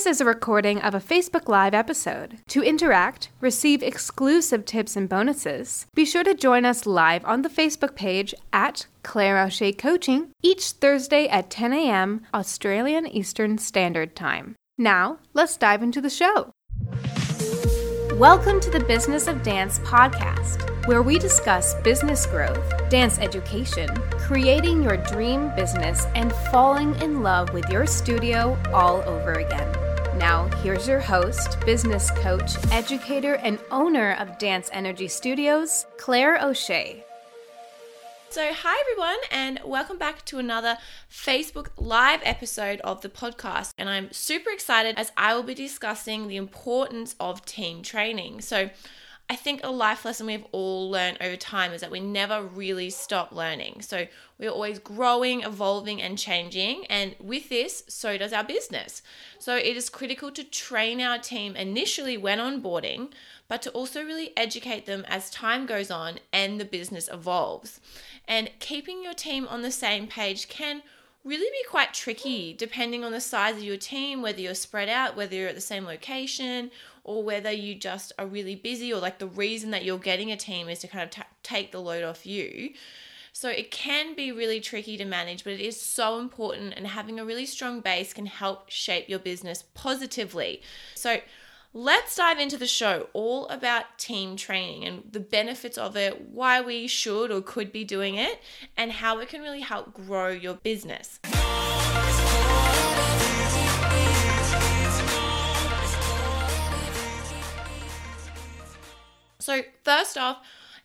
This is a recording of a Facebook Live episode. To interact, receive exclusive tips and bonuses, be sure to join us live on the Facebook page at Claire O'Shea Coaching each Thursday at 10 a.m. Australian Eastern Standard Time. Now, let's dive into the show. Welcome to the Business of Dance podcast, where we discuss business growth, dance education, creating your dream business, and falling in love with your studio all over again. Now, here's your host, business coach, educator, and owner of Dance Energy Studios, Claire O'Shea. So, hi everyone, and welcome back to another Facebook Live episode of the podcast. And I'm super excited as I will be discussing the importance of team training. So, I think a life lesson we've all learned over time is that we never really stop learning. So, we're always growing, evolving, and changing. And with this, so does our business. So, it is critical to train our team initially when onboarding, but to also really educate them as time goes on and the business evolves. And keeping your team on the same page can really be quite tricky depending on the size of your team, whether you're spread out, whether you're at the same location, or whether you just are really busy, or like the reason that you're getting a team is to kind of t- take the load off you. So it can be really tricky to manage, but it is so important, and having a really strong base can help shape your business positively. So Let's dive into the show all about team training and the benefits of it, why we should or could be doing it, and how it can really help grow your business. So, first off,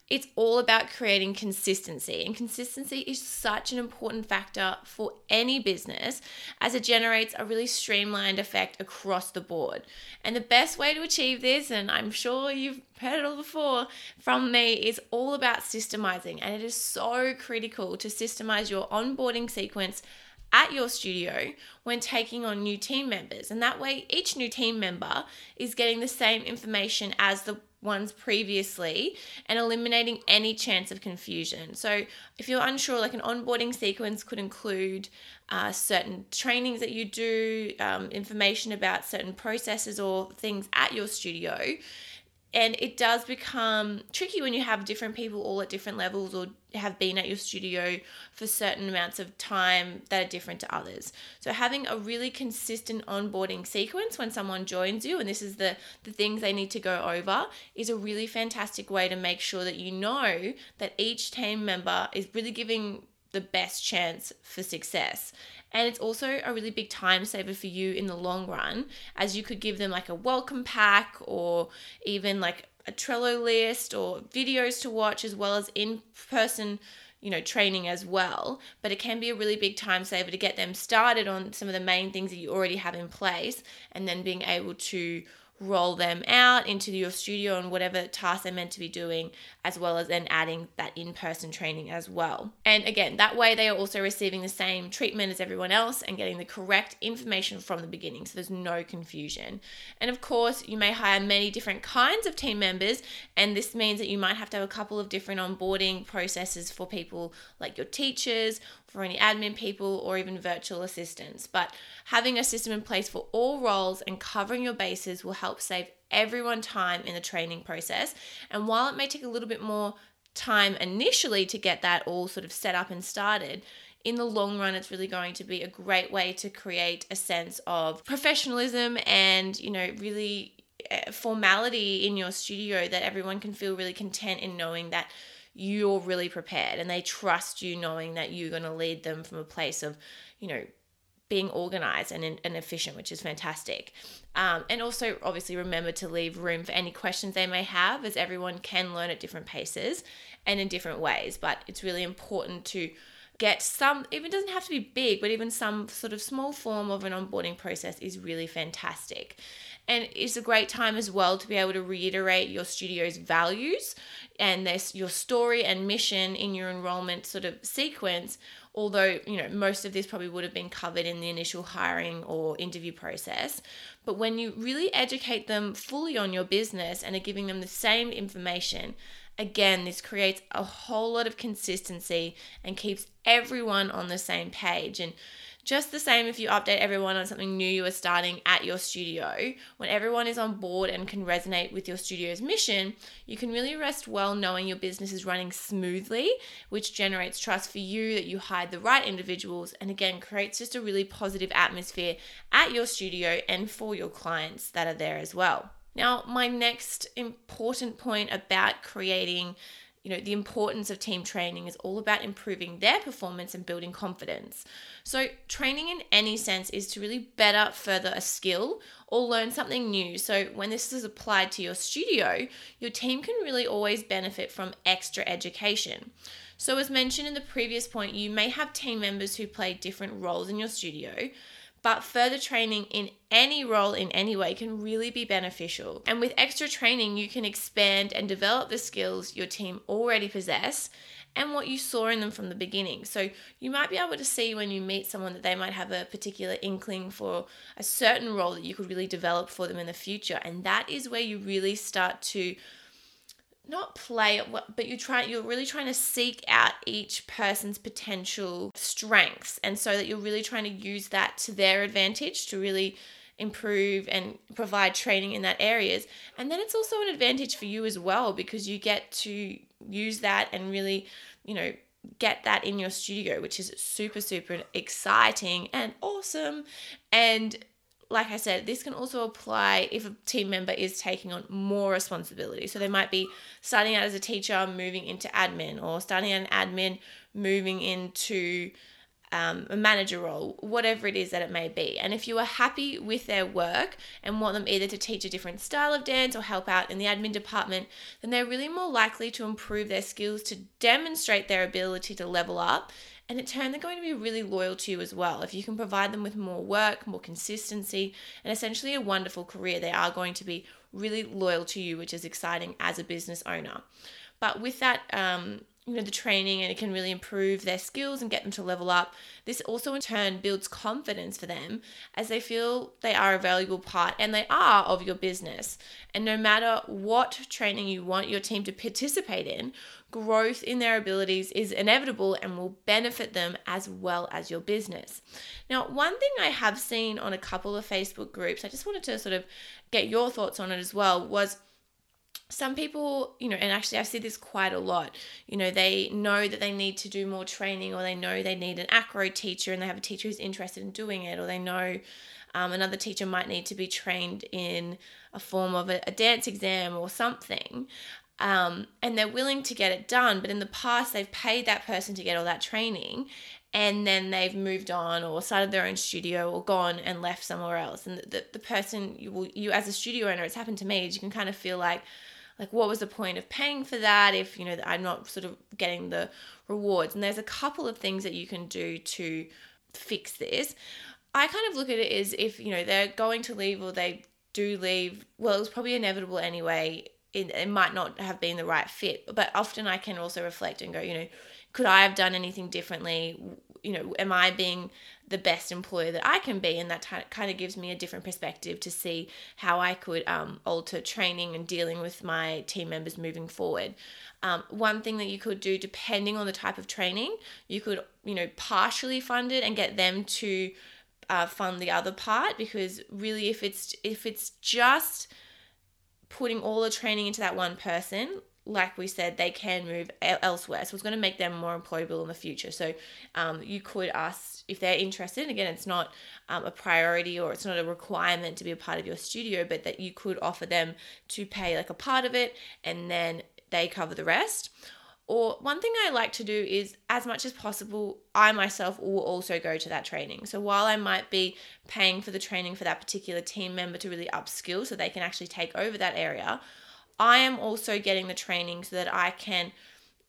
it's all about creating consistency. And consistency is such an important factor for any business as it generates a really streamlined effect across the board. And the best way to achieve this, and I'm sure you've heard it all before from me, is all about systemizing. And it is so critical to systemize your onboarding sequence at your studio when taking on new team members. And that way, each new team member is getting the same information as the ones previously and eliminating any chance of confusion. So, if you're unsure, like an onboarding sequence could include uh, certain trainings that you do, um, information about certain processes or things at your studio and it does become tricky when you have different people all at different levels or have been at your studio for certain amounts of time that are different to others. So having a really consistent onboarding sequence when someone joins you and this is the the things they need to go over is a really fantastic way to make sure that you know that each team member is really giving the best chance for success. And it's also a really big time saver for you in the long run, as you could give them like a welcome pack or even like a Trello list or videos to watch, as well as in person you know training as well. But it can be a really big time saver to get them started on some of the main things that you already have in place and then being able to roll them out into your studio and whatever task they're meant to be doing, as well as then adding that in person training as well. And again, that way they are also receiving the same treatment as everyone else and getting the correct information from the beginning. So there's no confusion. And of course, you may hire many different kinds of team members, and this means that you might have to have a couple of different onboarding processes for people like your teachers for any admin people or even virtual assistants. But having a system in place for all roles and covering your bases will help save everyone time in the training process. And while it may take a little bit more time initially to get that all sort of set up and started, in the long run it's really going to be a great way to create a sense of professionalism and you know really eh, formality in your studio that everyone can feel really content in knowing that you're really prepared and they trust you knowing that you're going to lead them from a place of, you know, being organized and, and efficient, which is fantastic. Um, and also, obviously, remember to leave room for any questions they may have, as everyone can learn at different paces and in different ways. But it's really important to get some, even doesn't have to be big, but even some sort of small form of an onboarding process is really fantastic. And it's a great time as well to be able to reiterate your studio's values and this your story and mission in your enrollment sort of sequence although you know most of this probably would have been covered in the initial hiring or interview process. But when you really educate them fully on your business and are giving them the same information again this creates a whole lot of consistency and keeps everyone on the same page. And Just the same if you update everyone on something new you are starting at your studio, when everyone is on board and can resonate with your studio's mission, you can really rest well knowing your business is running smoothly, which generates trust for you that you hired the right individuals and again creates just a really positive atmosphere at your studio and for your clients that are there as well. Now, my next important point about creating you know, the importance of team training is all about improving their performance and building confidence. So, training in any sense is to really better further a skill or learn something new. So, when this is applied to your studio, your team can really always benefit from extra education. So, as mentioned in the previous point, you may have team members who play different roles in your studio but further training in any role in any way can really be beneficial. And with extra training, you can expand and develop the skills your team already possess and what you saw in them from the beginning. So you might be able to see when you meet someone that they might have a particular inkling for a certain role that you could really develop for them in the future. And that is where you really start to not play but you try you're really trying to seek out each person's potential strengths and so that you're really trying to use that to their advantage to really improve and provide training in that areas. And then it's also an advantage for you as well because you get to use that and really you know get that in your studio which is super super exciting and awesome. And like I said, this can also apply if a team member is taking on more responsibility. So they might be starting out as a teacher, moving into admin, or starting an admin, moving into um, a manager role, whatever it is that it may be. And if you are happy with their work and want them either to teach a different style of dance or help out in the admin department, then they're really more likely to improve their skills to demonstrate their ability to level up and in turn, they're going to be really loyal to you as well. If you can provide them with more work, more consistency, and essentially a wonderful career, they are going to be really loyal to you, which is exciting as a business owner. But with that, um, you know the training and it can really improve their skills and get them to level up. This also in turn builds confidence for them as they feel they are a valuable part and they are of your business. And no matter what training you want your team to participate in growth in their abilities is inevitable and will benefit them as well as your business. Now one thing i have seen on a couple of facebook groups i just wanted to sort of get your thoughts on it as well was some people, you know, and actually I see this quite a lot. You know, they know that they need to do more training, or they know they need an acro teacher, and they have a teacher who's interested in doing it, or they know um, another teacher might need to be trained in a form of a, a dance exam or something. Um, and they're willing to get it done, but in the past they've paid that person to get all that training, and then they've moved on or started their own studio or gone and left somewhere else. And the, the, the person you will, you as a studio owner, it's happened to me, you can kind of feel like, like what was the point of paying for that if you know i'm not sort of getting the rewards? And there's a couple of things that you can do to fix this. I kind of look at it as if you know they're going to leave or they do leave well it was probably inevitable anyway. It, it might not have been the right fit but often i can also reflect and go you know could i have done anything differently? You know am i being the best employer that I can be. And that t- kind of gives me a different perspective to see how I could um, alter training and dealing with my team members moving forward. Um, one thing that you could do, depending on the type of training, you could, you know, partially fund it and get them to uh, fund the other part because really if it's if it's just putting all the training into that one person like we said, they can move elsewhere. So it's going to make them more employable in the future. So um, you could ask if they're interested. Again, it's not um, a priority or it's not a requirement to be a part of your studio, but that you could offer them to pay like a part of it and then they cover the rest. Or one thing I like to do is, as much as possible, I myself will also go to that training. So while I might be paying for the training for that particular team member to really upskill so they can actually take over that area, I am also getting the training so that I can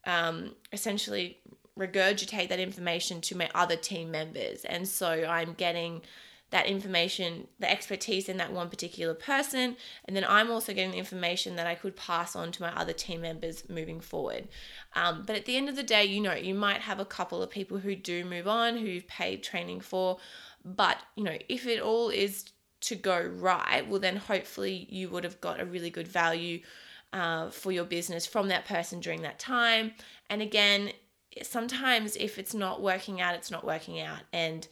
um, essentially regurgitate that information to my other team members. And so I'm getting that information, the expertise in that one particular person, and then I'm also getting the information that I could pass on to my other team members moving forward. Um, but at the end of the day, you know, you might have a couple of people who do move on, who you've paid training for, but you know, if it all is to go right, well, then hopefully you would have got a really good value uh, for your business from that person during that time. And again, sometimes if it's not working out, it's not working out. And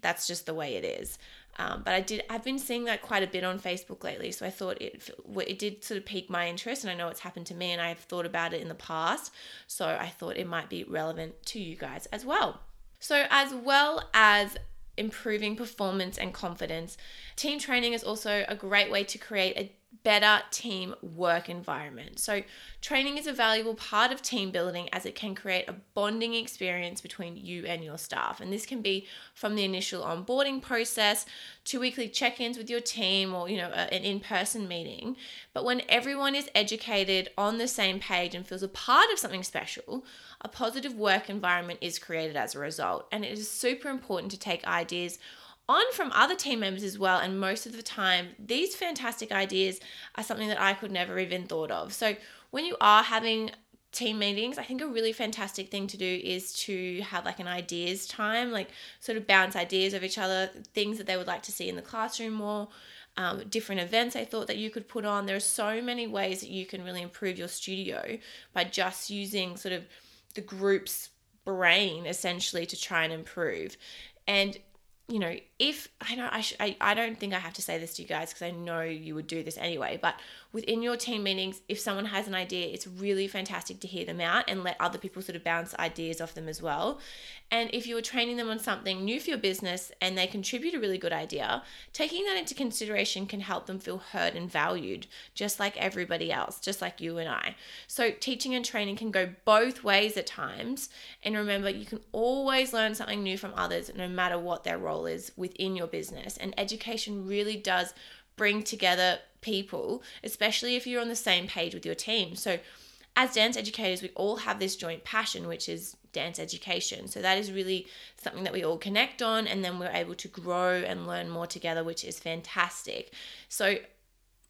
that's just the way it is. Um, but I did I've been seeing that quite a bit on Facebook lately, so I thought it it did sort of pique my interest, and I know it's happened to me, and I've thought about it in the past, so I thought it might be relevant to you guys as well. So as well as improving performance and confidence, team training is also a great way to create a better team work environment. So, training is a valuable part of team building as it can create a bonding experience between you and your staff. And this can be from the initial onboarding process to weekly check-ins with your team or, you know, an in-person meeting. But when everyone is educated on the same page and feels a part of something special, a positive work environment is created as a result. And it is super important to take ideas on from other team members as well. And most of the time, these fantastic ideas are something that I could never even thought of. So when you are having team meetings, I think a really fantastic thing to do is to have like an ideas time, like sort of bounce ideas of each other, things that they would like to see in the classroom more. Um, different events I thought that you could put on. There are so many ways that you can really improve your studio by just using sort of the group's brain essentially to try and improve. And you know, if I know I, sh- I I don't think I have to say this to you guys because I know you would do this anyway, but within your team meetings, if someone has an idea, it's really fantastic to hear them out and let other people sort of bounce ideas off them as well. And if you're training them on something new for your business and they contribute a really good idea, taking that into consideration can help them feel heard and valued, just like everybody else, just like you and I. So, teaching and training can go both ways at times. And remember, you can always learn something new from others, no matter what their role is within your business. And education really does bring together people, especially if you're on the same page with your team. So, as dance educators, we all have this joint passion, which is dance education. So, that is really something that we all connect on, and then we're able to grow and learn more together, which is fantastic. So,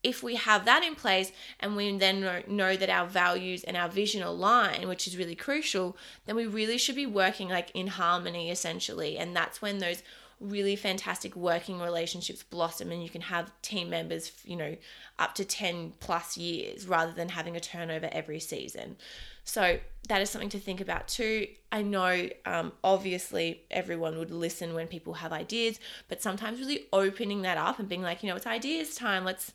if we have that in place and we then know, know, that our values and our vision align, which is really crucial, then we really should be working like in harmony essentially. And that's when those really fantastic working relationships blossom and you can have team members, you know, up to 10 plus years rather than having a turnover every season. So that is something to think about too. I know, um, obviously, everyone would listen when people have ideas, but sometimes really opening that up and being like, you know, it's ideas time, let's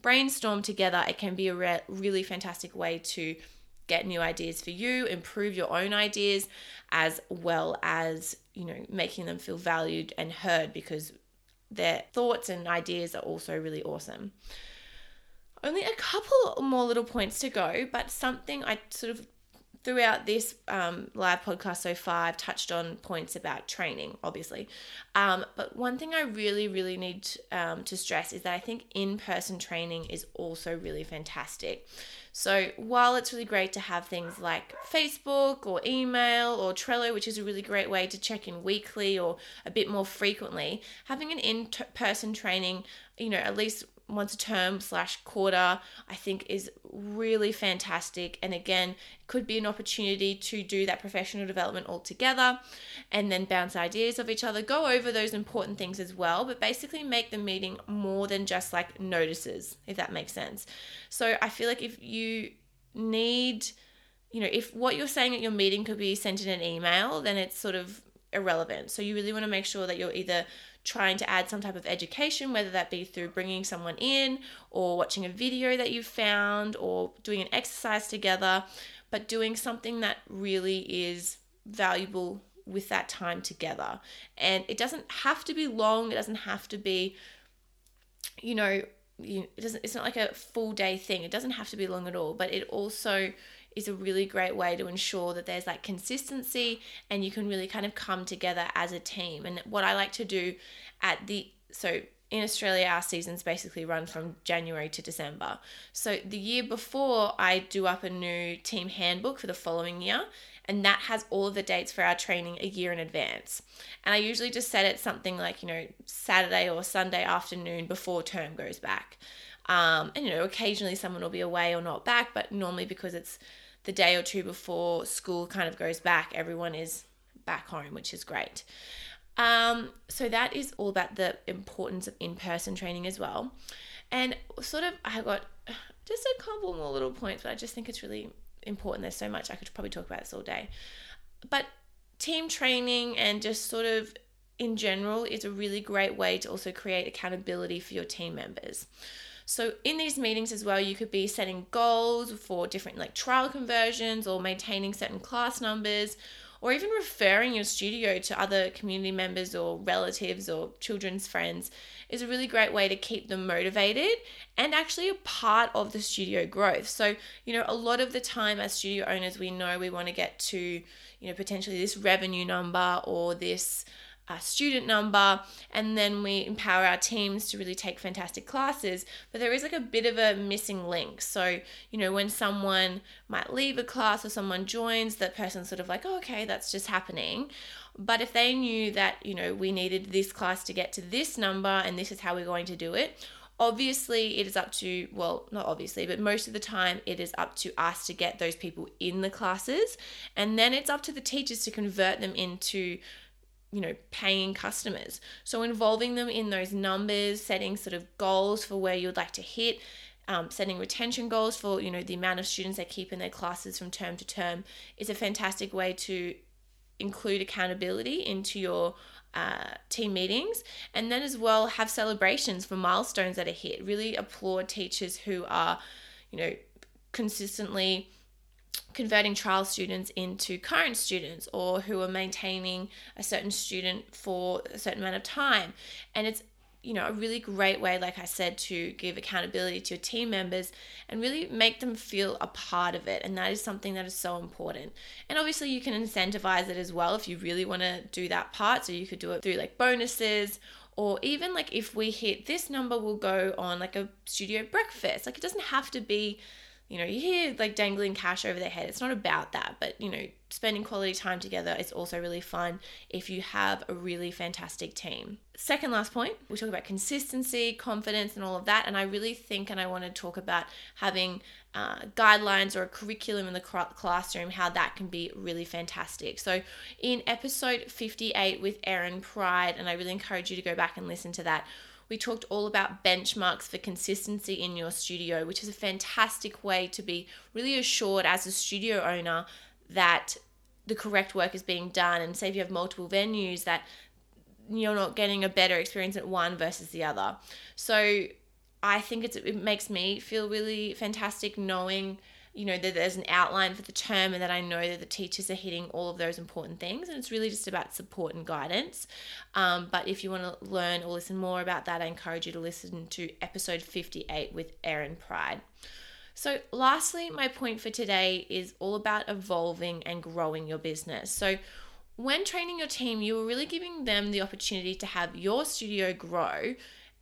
brainstorm together. It can be a re- really fantastic way to get new ideas for you, improve your own ideas, as well as, you know, making them feel valued and heard because their thoughts and ideas are also really awesome. Only a couple more little points to go, but something I sort of throughout this um, live podcast so far, I've touched on points about training, obviously. Um, but one thing I really, really need um, to stress is that I think in person training is also really fantastic. So while it's really great to have things like Facebook or email or Trello, which is a really great way to check in weekly or a bit more frequently, having an in person training, you know, at least once a term slash quarter, I think is really fantastic. And again, could be an opportunity to do that professional development all together and then bounce ideas of each other, go over those important things as well, but basically make the meeting more than just like notices, if that makes sense. So I feel like if you need, you know, if what you're saying at your meeting could be sent in an email, then it's sort of irrelevant. So you really want to make sure that you're either trying to add some type of education, whether that be through bringing someone in or watching a video that you've found or doing an exercise together, but doing something that really is valuable with that time together. And it doesn't have to be long, it doesn't have to be, you know, it doesn't it's not like a full day thing. It doesn't have to be long at all, but it also is a really great way to ensure that there's like consistency and you can really kind of come together as a team. And what I like to do at the so in Australia, our seasons basically run from January to December. So the year before, I do up a new team handbook for the following year, and that has all of the dates for our training a year in advance. And I usually just set it something like, you know, Saturday or Sunday afternoon before term goes back. Um, and, you know, occasionally someone will be away or not back, but normally because it's the day or two before school kind of goes back, everyone is back home, which is great. Um, so that is all about the importance of in-person training as well. And sort of I got just a couple more little points, but I just think it's really important. There's so much I could probably talk about this all day. But team training and just sort of in general is a really great way to also create accountability for your team members. So in these meetings as well, you could be setting goals for different like trial conversions or maintaining certain class numbers or even referring your studio to other community members or relatives or children's friends is a really great way to keep them motivated and actually a part of the studio growth. So, you know, a lot of the time as studio owners, we know we want to get to, you know, potentially this revenue number or this a student number and then we empower our teams to really take fantastic classes. But there is like a bit of a missing link. So you know when someone might leave a class or someone joins that person's sort of like oh, okay that's just happening. But if they knew that you know we needed this class to get to this number and this is how we're going to do it obviously it is up to well not obviously but most of the time it is up to us to get those people in the classes. And then it's up to the teachers to convert them into you know, paying customers. So involving them in those numbers, setting sort of goals for where you'd like to hit, um, setting retention goals for you know the amount of students they keep in their classes from term to term is a fantastic way to include accountability into your uh, team meetings and then as well have celebrations for milestones that are hit really applaud teachers who are you know consistently converting trial students into current students or who are maintaining a certain student for a certain amount of time. And it's you know, a really great way, like I said, to give accountability to your team members and really make them feel a part of it. And that is something that is so important. And obviously, you can incentivize it as well if you really want to do that part. So you could do it through like bonuses or even like if we hit this number, we'll go on like a studio breakfast. Like it doesn't have to be you know, you hear like dangling cash over their head. It's not about that, but you know, spending quality time together is also really fun if you have a really fantastic team. Second last point, we talk about consistency, confidence, and all of that. And I really think, and I want to talk about having uh, guidelines or a curriculum in the classroom, how that can be really fantastic. So, in episode 58 with Erin Pride, and I really encourage you to go back and listen to that we talked all about benchmarks for consistency in your studio, which is a fantastic way to be really assured as a studio owner that the correct work is being done. And say if you have multiple venues, that you're not getting a better experience at one versus the other. So I think it makes me feel really fantastic knowing you know that there's an outline for the term and that I know that the teachers are hitting all of those important things and it's really just about support and guidance. Um, but if you want to learn or listen more about that I encourage you to listen to episode 58 with Erin Pride. So lastly my point for today is all about evolving and growing your business. So when training your team you are really giving them the opportunity to have your studio grow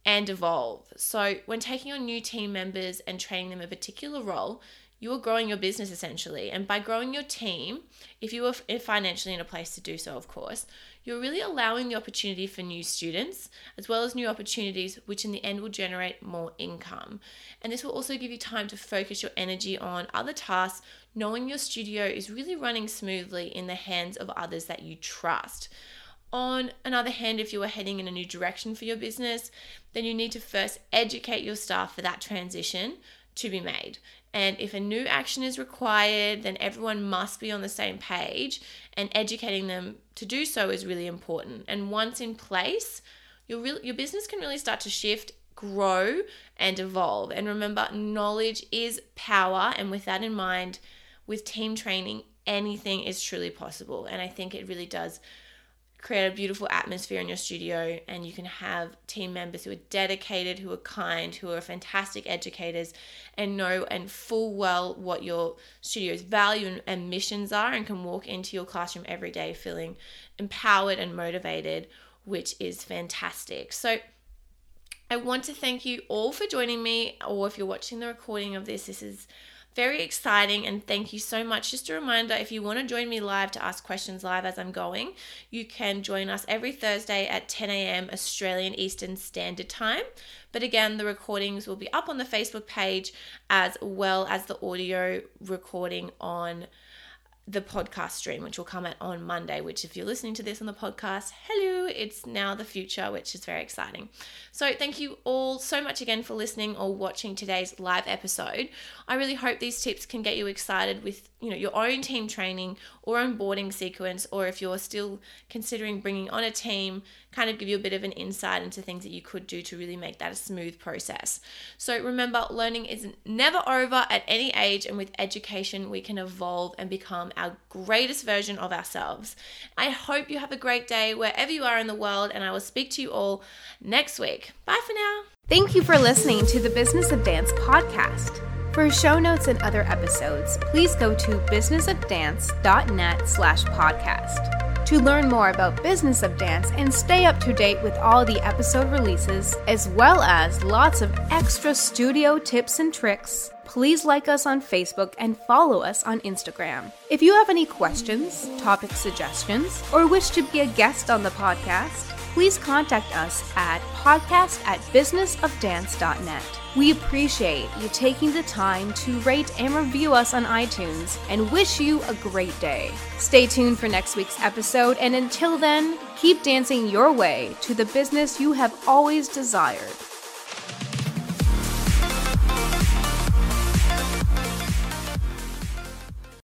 and evolve. So, when taking on new team members and training them a particular role, you are growing your business essentially. And by growing your team, if you are financially in a place to do so, of course, you're really allowing the opportunity for new students as well as new opportunities, which in the end will generate more income. And this will also give you time to focus your energy on other tasks, knowing your studio is really running smoothly in the hands of others that you trust. On another hand, if you are heading in a new direction for your business, then you need to first educate your staff for that transition to be made. And if a new action is required, then everyone must be on the same page, and educating them to do so is really important. And once in place, your, real, your business can really start to shift, grow, and evolve. And remember, knowledge is power. And with that in mind, with team training, anything is truly possible. And I think it really does create a beautiful atmosphere in your studio and you can have team members who are dedicated who are kind who are fantastic educators and know and full well what your studio's value and, missions are and can walk into your classroom every day feeling empowered and motivated which is fantastic. So I want to thank you all for joining me, or if you're watching the recording of this, this is very exciting and thank you so much. Just a reminder if you want to join me live to ask questions live as I'm going, you can join us every Thursday at 10 a.m. Australian Eastern Standard Time. But again, the recordings will be up on the Facebook page as well as the audio recording on the podcast stream, which will come out on Monday. Which, if you're listening to this on the podcast, hello, it's now the future, which is very exciting. So, thank you all so much again for listening or watching today's live episode. I really hope these tips can get you excited with you know your own team training or onboarding sequence, or if you're still considering bringing on a team, kind of give you a bit of an insight into things that you could do to really make that a smooth process. So, remember, learning is never over at any age, and with education, we can evolve and become our greatest version of ourselves. I hope you have a great day wherever you are in the world, and I will speak to you all next week. Bye for now. Thank you for listening to the Business of Dance podcast. For show notes and other episodes, please go to businessofdance.net slash podcast. To learn more about Business of Dance and stay up to date with all the episode releases, as well as lots of extra studio tips and tricks, please like us on Facebook and follow us on Instagram. If you have any questions, topic suggestions, or wish to be a guest on the podcast, please contact us at podcast at businessofdance.net. We appreciate you taking the time to rate and review us on iTunes and wish you a great day. Stay tuned for next week's episode, and until then, keep dancing your way to the business you have always desired.